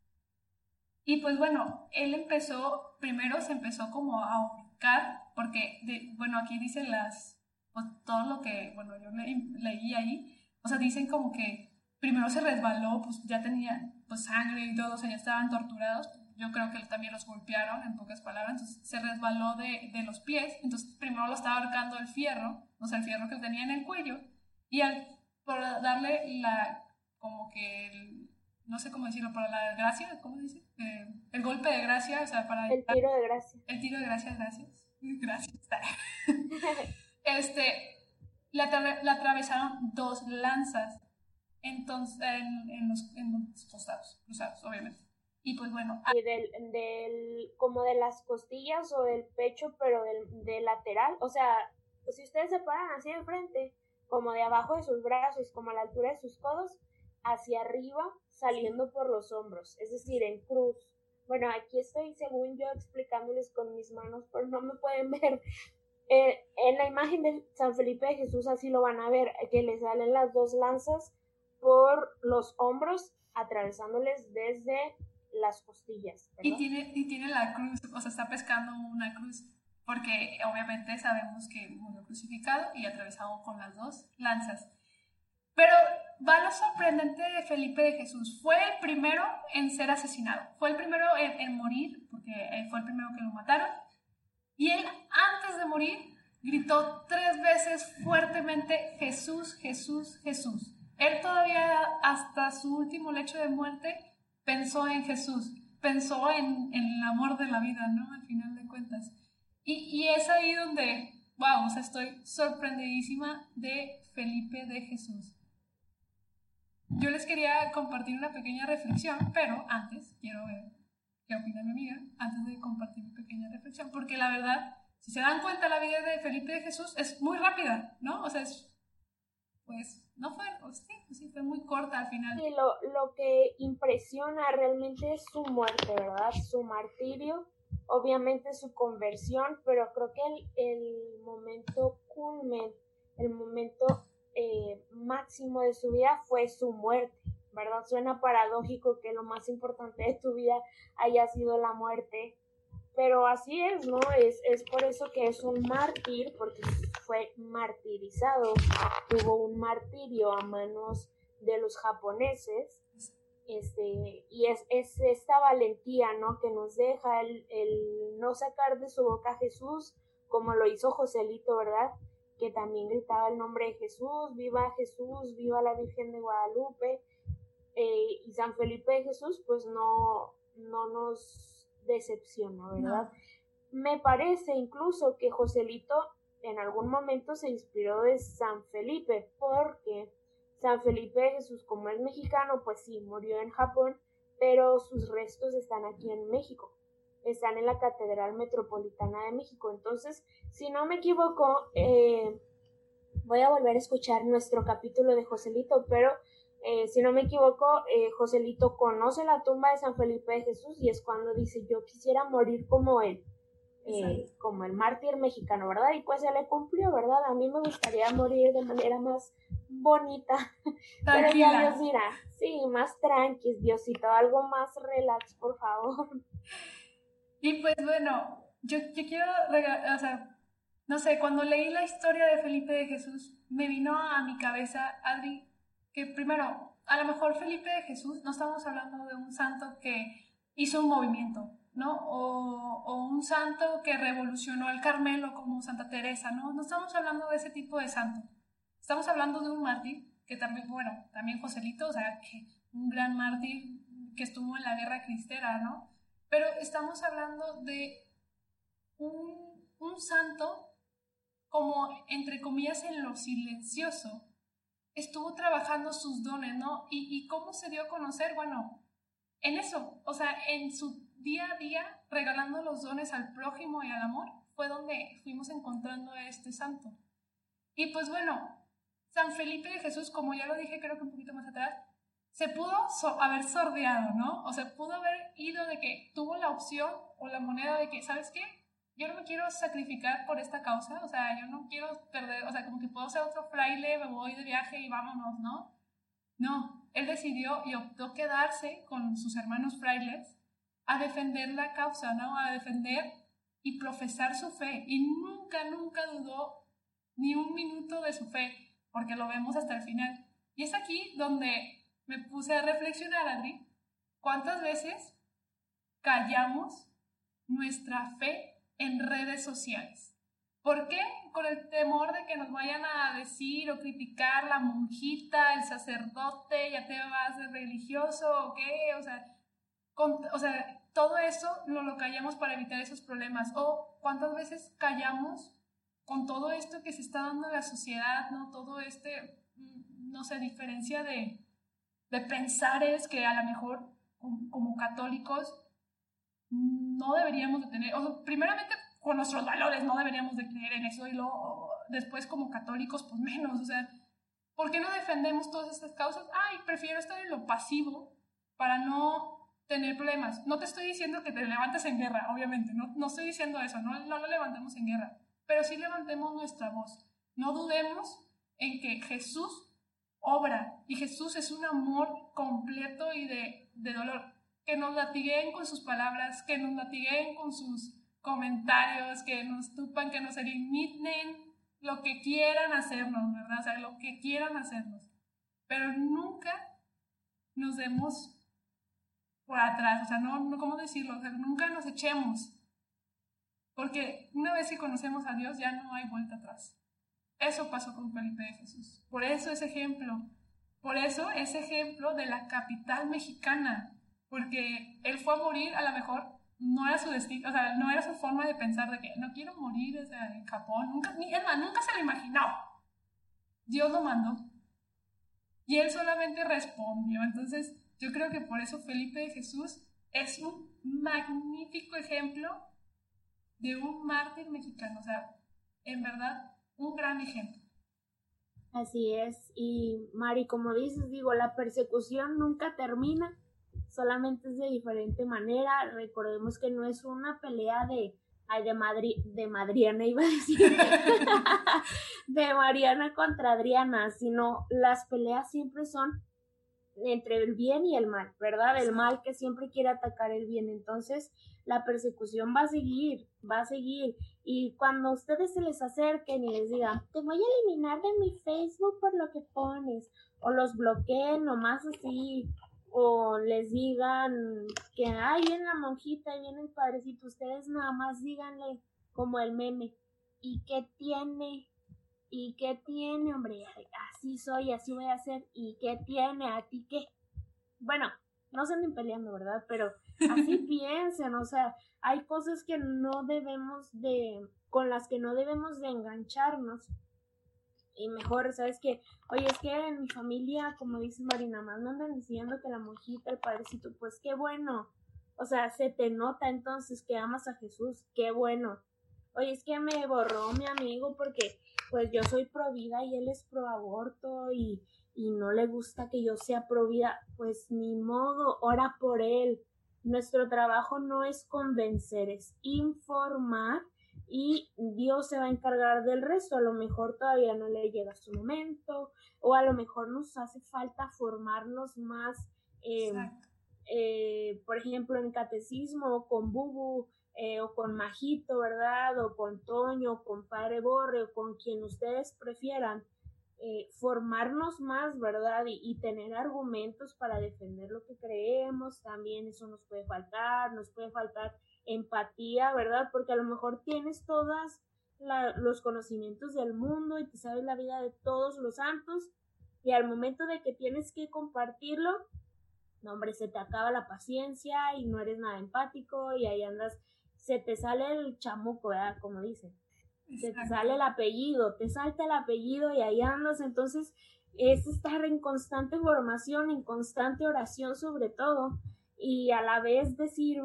S3: Y pues bueno, él empezó, primero se empezó como a ahorcar, porque, de, bueno, aquí dice las, pues, todo lo que, bueno, yo leí ahí, o sea, dicen como que primero se resbaló, pues ya tenía pues sangre y todo, o sea, ya estaban torturados, yo creo que también los golpearon, en pocas palabras, entonces se resbaló de, de los pies, entonces primero lo estaba ahorcando el fierro, o sea, el fierro que tenía en el cuello, y al, por darle la, como que, no sé cómo decirlo, para la gracia, ¿cómo dice? Eh, el golpe de gracia, o sea, para...
S4: El tiro de gracia.
S3: El tiro de gracia, gracias. [laughs] Gracias. [laughs] este, le, atravesaron dos lanzas entonces, en, los, en costados, cruzados, obviamente. Y pues bueno.
S4: Y del, del, como de las costillas o del pecho, pero del, del lateral. O sea, si ustedes se paran así de frente, como de abajo de sus brazos, como a la altura de sus codos, hacia arriba, saliendo por los hombros, es decir, en cruz. Bueno, aquí estoy, según yo, explicándoles con mis manos, pero no me pueden [laughs] ver. Eh, en la imagen de San Felipe de Jesús así lo van a ver, que le salen las dos lanzas por los hombros, atravesándoles desde las costillas.
S3: Y tiene, y tiene la cruz, o sea, está pescando una cruz, porque obviamente sabemos que murió crucificado y atravesado con las dos lanzas. Pero va lo sorprendente de Felipe de Jesús. Fue el primero en ser asesinado. Fue el primero en, morir, porque fue el primero que lo mataron. Y él, antes de morir, gritó tres veces fuertemente, Jesús, Jesús, Jesús. Él todavía, hasta su último lecho de muerte, pensó en Jesús, pensó en, el amor de la vida, ¿no? Al final de cuentas. Y, y es ahí donde, wow, o sea, estoy sorprendidísima de Felipe de Jesús. Yo les quería compartir una pequeña reflexión, pero antes quiero ver qué opina mi amiga, antes de compartir mi pequeña reflexión, porque la verdad, si se dan cuenta, la vida de Felipe de Jesús es muy rápida, ¿no? O sea, es, pues, no fue, sí, sí, fue muy corta al final.
S4: Sí, lo, lo que impresiona realmente es su muerte, ¿verdad? Su martirio, obviamente su conversión, pero creo que el, el momento culmen, el momento eh, máximo de su vida fue su muerte, ¿verdad? Suena paradójico que lo más importante de tu vida haya sido la muerte, pero así es, ¿no? Es, es por eso que es un mártir, porque fue martirizado, tuvo un martirio a manos de los japoneses, este, y es, es esta valentía, ¿no? Que nos deja el, el no sacar de su boca a Jesús, como lo hizo Joselito, ¿verdad? Que también gritaba el nombre de Jesús, viva Jesús, viva la Virgen de Guadalupe. Eh, y San Felipe de Jesús, pues no, no nos decepciona, ¿verdad? Me parece incluso que Joselito en algún momento se inspiró de San Felipe, porque San Felipe de Jesús, como es mexicano, pues sí, murió en Japón, pero sus restos están aquí en México están en la Catedral Metropolitana de México. Entonces, si no me equivoco, eh, voy a volver a escuchar nuestro capítulo de Joselito, pero eh, si no me equivoco, eh, Joselito conoce la tumba de San Felipe de Jesús y es cuando dice, yo quisiera morir como él. como el mártir mexicano, ¿verdad? Y pues se le cumplió, ¿verdad? A mí me gustaría morir de manera más bonita. [laughs] Pero ya Dios dirá, sí, más tranqui, Diosito, algo más relax, por favor. [laughs]
S3: Y pues bueno, yo, yo quiero, o sea, no sé, cuando leí la historia de Felipe de Jesús, me vino a mi cabeza, Adri, que primero, a lo mejor Felipe de Jesús, no estamos hablando de un santo que hizo un movimiento, ¿no? O, o, un santo que revolucionó el Carmelo como Santa Teresa, ¿no? No estamos hablando de ese tipo de santo. Estamos hablando de un mártir que también, bueno, también Joselito, o sea, que un gran mártir que estuvo en la guerra cristera, ¿no? Pero estamos hablando de un, un santo como, entre comillas, en lo silencioso. Estuvo trabajando sus dones, ¿no? ¿Y, y cómo se dio a conocer? Bueno, en eso, o sea, en su día a día, regalando los dones al prójimo y al amor, fue donde fuimos encontrando a este santo. Y pues bueno, San Felipe de Jesús, como ya lo dije creo que un poquito más atrás, se pudo haber sordeado, ¿no? O sea, pudo haber ido de que tuvo la opción o la moneda de que, ¿sabes qué? Yo no me quiero sacrificar por esta causa, o sea, yo no quiero perder, o sea, como que puedo ser otro fraile, me voy de viaje y vámonos, ¿no? No, él decidió y optó quedarse con sus hermanos frailes a defender la causa, ¿no? A defender y profesar su fe. Y nunca, nunca dudó ni un minuto de su fe, porque lo vemos hasta el final. Y es aquí donde me puse a reflexionar, Adri, ¿cuántas veces callamos nuestra fe en redes sociales? ¿Por qué? Con el temor de que nos vayan a decir o criticar la monjita, el sacerdote, ya te vas de religioso o qué, o sea, o sea, todo eso no lo callamos para evitar esos problemas. O cuántas veces callamos con todo esto que se está dando en la sociedad, ¿no? Todo este, mm, no sé, diferencia de, de pensares que a lo mejor como, católicos no deberíamos de tener, o primeramente con nuestros valores no deberíamos de creer en eso y luego después como católicos pues menos, o sea, ¿por qué no defendemos todas estas causas? Ay, prefiero estar en lo pasivo para no tener problemas. No te estoy diciendo que te levantes en guerra, obviamente, no, no estoy diciendo eso, no, no lo levantemos en guerra, pero sí levantemos nuestra voz. No dudemos en que Jesús obra y Jesús es un amor completo y de, de dolor. Que nos latiguen con sus palabras, que nos latiguen con sus comentarios, que nos tupan, que nos eliminen lo que quieran hacernos, ¿verdad? O sea, lo que quieran hacernos. Pero nunca nos demos por atrás, o sea, no, no ¿cómo decirlo? O sea, nunca nos echemos porque una vez que conocemos a Dios ya no hay vuelta atrás. Eso pasó con Felipe de Jesús. Por eso ese ejemplo. Por eso ese ejemplo de la capital mexicana. Porque él fue a morir, a lo mejor no era su destino, o sea, no era su forma de pensar de que no quiero morir en Japón. Nunca, ni, nunca se lo imaginó. Dios lo mandó. Y él solamente respondió. Entonces, yo creo que por eso Felipe de Jesús es un magnífico ejemplo de un mártir mexicano. O sea, en verdad, un gran ejemplo.
S4: Así es. Y Mari, como dices, digo, la persecución nunca termina, solamente es de diferente manera. Recordemos que no es una pelea de, ay, de, Madri, de Madriana, [laughs] iba a decir, de Mariana contra Adriana, sino las peleas siempre son entre el bien y el mal, ¿verdad? El mal que siempre quiere atacar el bien. Entonces, la persecución va a seguir, va a seguir. Y cuando ustedes se les acerquen y les digan, te voy a eliminar de mi Facebook por lo que pones, o los bloqueen nomás así, o les digan que, ay, viene la monjita, viene el padrecito, ustedes nada más díganle como el meme, ¿y qué tiene? ¿Y qué tiene, hombre? Así soy, así voy a ser. ¿Y qué tiene? ¿A ti qué? Bueno, no se anden peleando, ¿verdad? Pero así piensen, o sea, hay cosas que no debemos de, con las que no debemos de engancharnos. Y mejor, ¿sabes qué? Oye, es que en mi familia, como dice Marina, más me andan diciendo que la monjita, el padrecito, pues qué bueno. O sea, se te nota entonces que amas a Jesús, qué bueno. Oye, es que me borró mi amigo porque pues yo soy pro vida y él es pro aborto y, y no le gusta que yo sea pro vida, pues ni modo, ora por él. Nuestro trabajo no es convencer, es informar y Dios se va a encargar del resto. A lo mejor todavía no le llega su momento o a lo mejor nos hace falta formarnos más, em, eh, por ejemplo, en catecismo con Bubu, eh, o con Majito, ¿verdad? O con Toño, o con Padre Borre, o con quien ustedes prefieran, eh, formarnos más, ¿verdad? Y, tener argumentos para defender lo que creemos, también eso nos puede faltar, nos puede faltar empatía, ¿verdad? Porque a lo mejor tienes todas los conocimientos del mundo y te sabes la vida de todos los santos y al momento de que tienes que compartirlo, no hombre, se te acaba la paciencia y no eres nada empático y ahí andas, se te sale el chamuco, ¿verdad? Como dicen. Se te sale el apellido, te salta el apellido y ahí andas, entonces es estar en constante formación, en constante oración sobre todo y a la vez decir,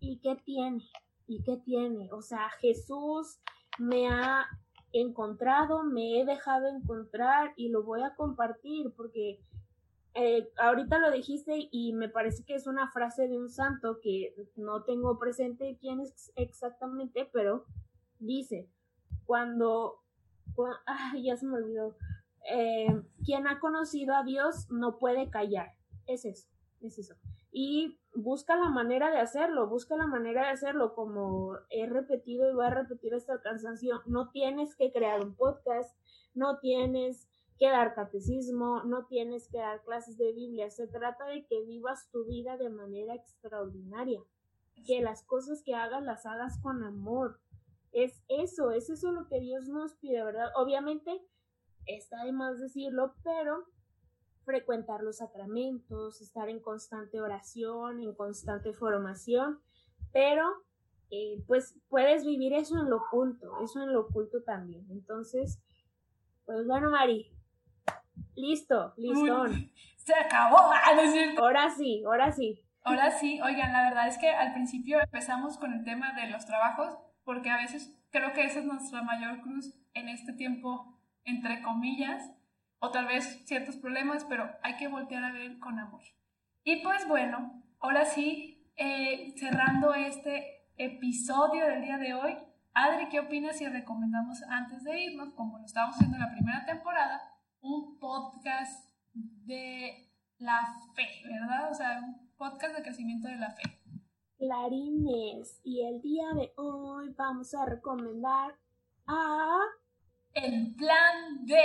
S4: ¿y qué tiene? ¿Y qué tiene? O sea, Jesús me ha encontrado, me he dejado encontrar y lo voy a compartir porque eh, ahorita lo dijiste y me parece que es una frase de un santo que no tengo presente quién es exactamente, pero dice, cuando, [laughs] ya se me olvidó, eh, quien ha conocido a Dios no puede callar, es eso, es eso. Y busca la manera de hacerlo, busca la manera de hacerlo, como he repetido y voy a repetir esta cansancio, no tienes que crear un podcast, no tienes que dar catecismo, no tienes que dar clases de Biblia, se trata de que vivas tu vida de manera extraordinaria, que las cosas que hagas las hagas con amor. Es eso, es eso lo que Dios nos pide, ¿verdad? Obviamente está de más decirlo, pero frecuentar los sacramentos, estar en constante oración, en constante formación, pero eh, pues puedes vivir eso en lo oculto, eso en lo oculto también. Entonces, pues bueno, Mari, listo, listo. [laughs]
S3: Se acabó, [laughs] ah,
S4: Ahora sí, ahora sí.
S3: Ahora sí, oigan, la verdad es que al principio empezamos con el tema de los trabajos, porque a veces creo que esa es nuestra mayor cruz en este tiempo, entre comillas, o tal vez ciertos problemas, pero hay que voltear a ver con amor. Y pues bueno, ahora sí, eh, cerrando este episodio del día de hoy, Adri, ¿qué opinas si recomendamos antes de irnos, como lo estábamos haciendo en la primera temporada, un podcast de la fe, ¿verdad? O sea, un podcast de crecimiento de la fe.
S4: Clarines, y el día de hoy vamos a recomendar a...
S3: El plan D.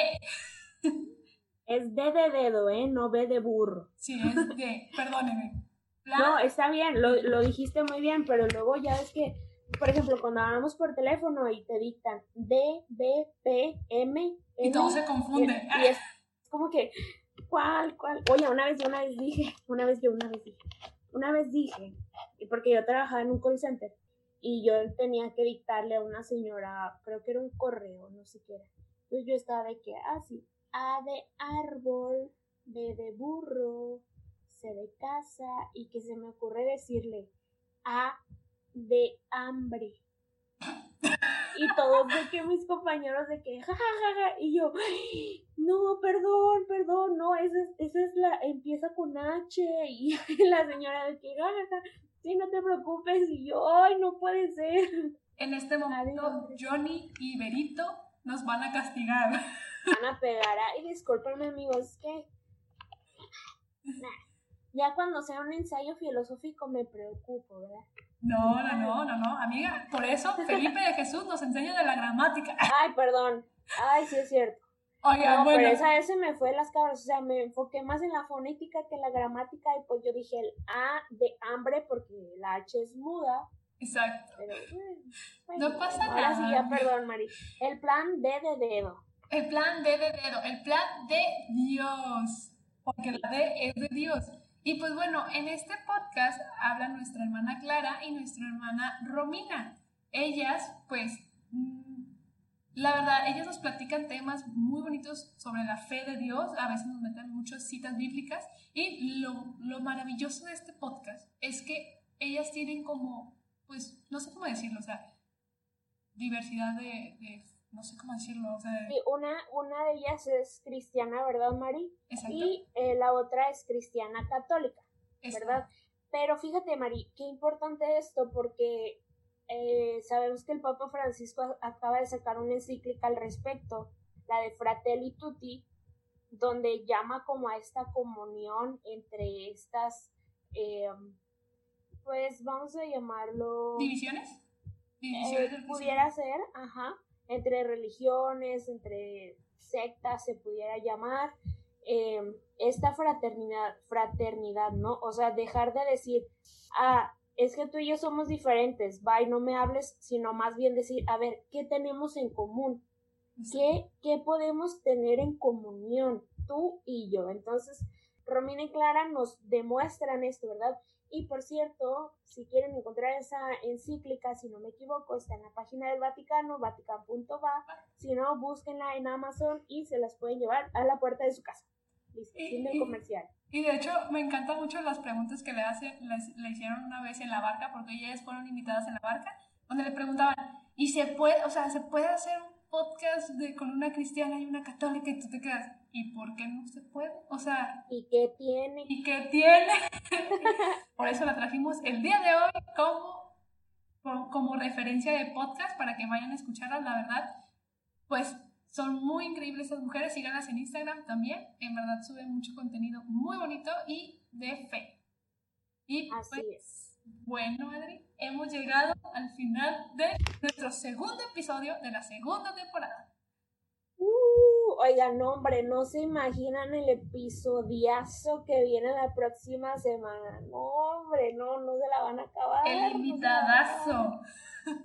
S4: Es D de dedo, ¿eh? No B de burro.
S3: Sí, es D, perdóneme.
S4: No, está bien, lo, lo, dijiste muy bien, pero luego ya es que, por ejemplo, cuando hablamos por teléfono y te dictan D, B, P, M, N,
S3: y todo se confunde.
S4: Y, es como que, ¿cuál, cuál? Oye, una vez, yo una vez dije, una vez yo una vez dije, una vez dije, porque yo trabajaba en un call center y yo tenía que dictarle a una señora, creo que era un correo, no sé qué. Entonces yo estaba de que, ah, sí, a de árbol, B de burro, C de casa y que se me ocurre decirle A de hambre. Y todos de que mis compañeros de que jajajaja y yo, no, perdón, perdón, no, esa es, esa es la, empieza con H y [laughs] la señora de que jajaja, sí, no te preocupes y yo, ay, no puede ser.
S3: En este momento, Johnny y Berito nos van a castigar
S4: van a pegar. Ay, discúlpenme, amigos, que. Ya cuando sea un ensayo filosófico me preocupo, ¿verdad?
S3: No, no, no, no, no, amiga. Por eso Felipe de Jesús nos enseña de la gramática.
S4: Ay, perdón. Ay, sí es cierto. Oiga, bueno. Pero esa se me fue las cabras, o sea, me enfoqué más en la fonética que en la gramática y pues yo dije el A de hambre porque la H es muda.
S3: Exacto. Pero, no pasa
S4: nada. Ahora sí, ya, perdón, Mari. El plan D de dedo.
S3: El plan D de dedo, el plan de Dios, porque la D es de Dios. Y pues bueno, en este podcast habla nuestra hermana Clara y nuestra hermana Romina. Ellas, pues, mm, la verdad, ellas nos platican temas muy bonitos sobre la fe de Dios, a veces nos meten muchas citas bíblicas y lo, lo maravilloso de este podcast es que ellas tienen como, pues, no sé cómo decirlo, o sea, diversidad de, de no sé cómo decirlo. O sea...
S4: una, una de ellas es cristiana, ¿verdad, Mari? Exacto. Y eh, la otra es cristiana católica, ¿verdad? Pero fíjate, Mari, qué importante esto porque eh, sabemos que el Papa Francisco acaba de sacar una encíclica al respecto, la de Fratelli Tutti, donde llama como a esta comunión entre estas, eh, pues vamos a llamarlo...
S3: ¿Divisiones?
S4: ¿Divisiones pudiera ser, ajá entre religiones, entre sectas se pudiera llamar, em, esta fraternidad, fraternidad, ¿no? O sea, dejar de decir, ah, es que tú y yo somos diferentes, bye, no me hables, sino más bien decir, a ver, ¿qué tenemos en común? ¿Qué, ¿Qué podemos tener en comunión tú y yo? Entonces, Romina y Clara nos demuestran esto, ¿verdad? Y por cierto, si quieren encontrar esa encíclica, si no me equivoco, está en la página del Vaticano, vatican.va. Si no, búsquenla en Amazon y se las pueden llevar a la puerta de su casa. Listo, del comercial.
S3: Y de hecho, me encantan mucho las preguntas que le, hacen, le hicieron una vez en la barca, porque ellas fueron invitadas en la barca, donde le preguntaban, ¿y se puede, o sea, se puede hacer un podcast de, con una cristiana y una católica y tú te quedas, ¿y por qué no se puede? O sea...
S4: ¿Y qué tiene?
S3: ¿Y qué tiene? [laughs] por eso la trajimos el día de hoy como, como referencia de podcast para que vayan a escucharlas, la verdad. Pues son muy increíbles esas mujeres, síganlas en Instagram también. En verdad suben mucho contenido muy bonito y de fe. Y
S4: Así
S3: pues,
S4: es.
S3: Bueno, Adri, hemos llegado al final de nuestro segundo episodio de la segunda temporada.
S4: Uh, oigan, hombre, no se imaginan el episodiazo que viene la próxima semana. No, hombre, no, no se la van a acabar.
S3: El invitadazo.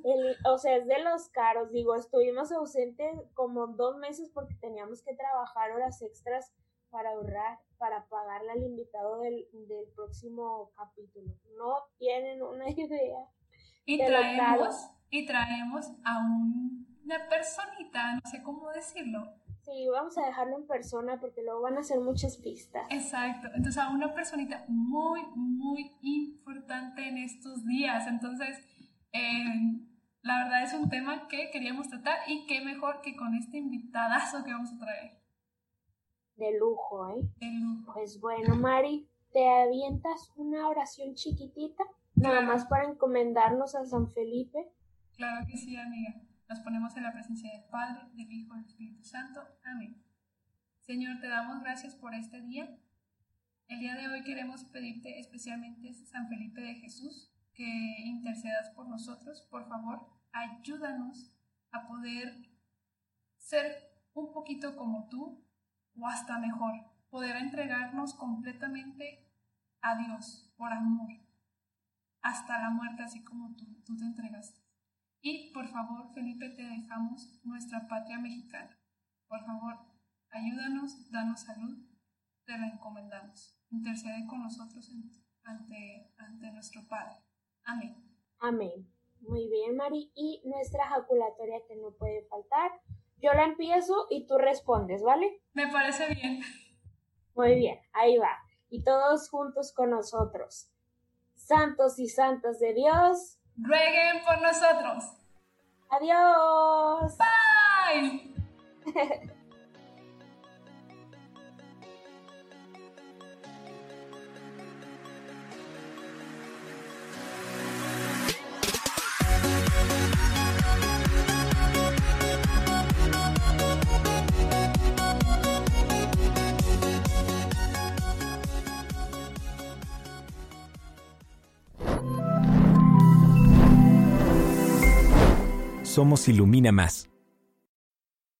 S4: El, o sea, es de los caros. Digo, estuvimos ausentes como dos meses porque teníamos que trabajar horas extras para ahorrar, para pagarle al invitado del, del próximo capítulo. No tienen una [laughs] idea.
S3: Y traemos, y traemos a una personita, no sé cómo decirlo.
S4: Sí, vamos a dejarlo en persona porque luego van a hacer muchas pistas.
S3: Exacto, entonces a una personita muy, muy importante en estos días. Entonces, eh, la verdad es un tema que queríamos tratar y qué mejor que con este invitadazo [laughs] que vamos a traer.
S4: De lujo, ¿eh?
S3: De lujo.
S4: Pues bueno, Mari, ¿te avientas una oración chiquitita? Nada más para encomendarnos a San Felipe.
S3: Claro que sí, amiga. Nos ponemos en la presencia del Padre, del Hijo y del Espíritu Santo. Amén. Señor, te damos gracias por este día. El día de hoy queremos pedirte especialmente, San Felipe de Jesús, que intercedas por nosotros. Por favor, ayúdanos a poder ser un poquito como tú o hasta mejor, poder entregarnos completamente a Dios por amor, hasta la muerte, así como tú, tú te entregaste. Y por favor, Felipe, te dejamos nuestra patria mexicana. Por favor, ayúdanos, danos salud, te la encomendamos. Intercede con nosotros ante, ante nuestro Padre. Amén.
S4: Amén. Muy bien, Mari. Y nuestra jaculatoria que no puede faltar. Yo la empiezo y tú respondes, ¿vale?
S3: Me parece bien.
S4: Muy bien, ahí va. Y todos juntos con nosotros. Santos y santas de Dios.
S3: Rueguen por nosotros.
S4: Adiós.
S3: Bye. [laughs]
S5: Somos Ilumina Más.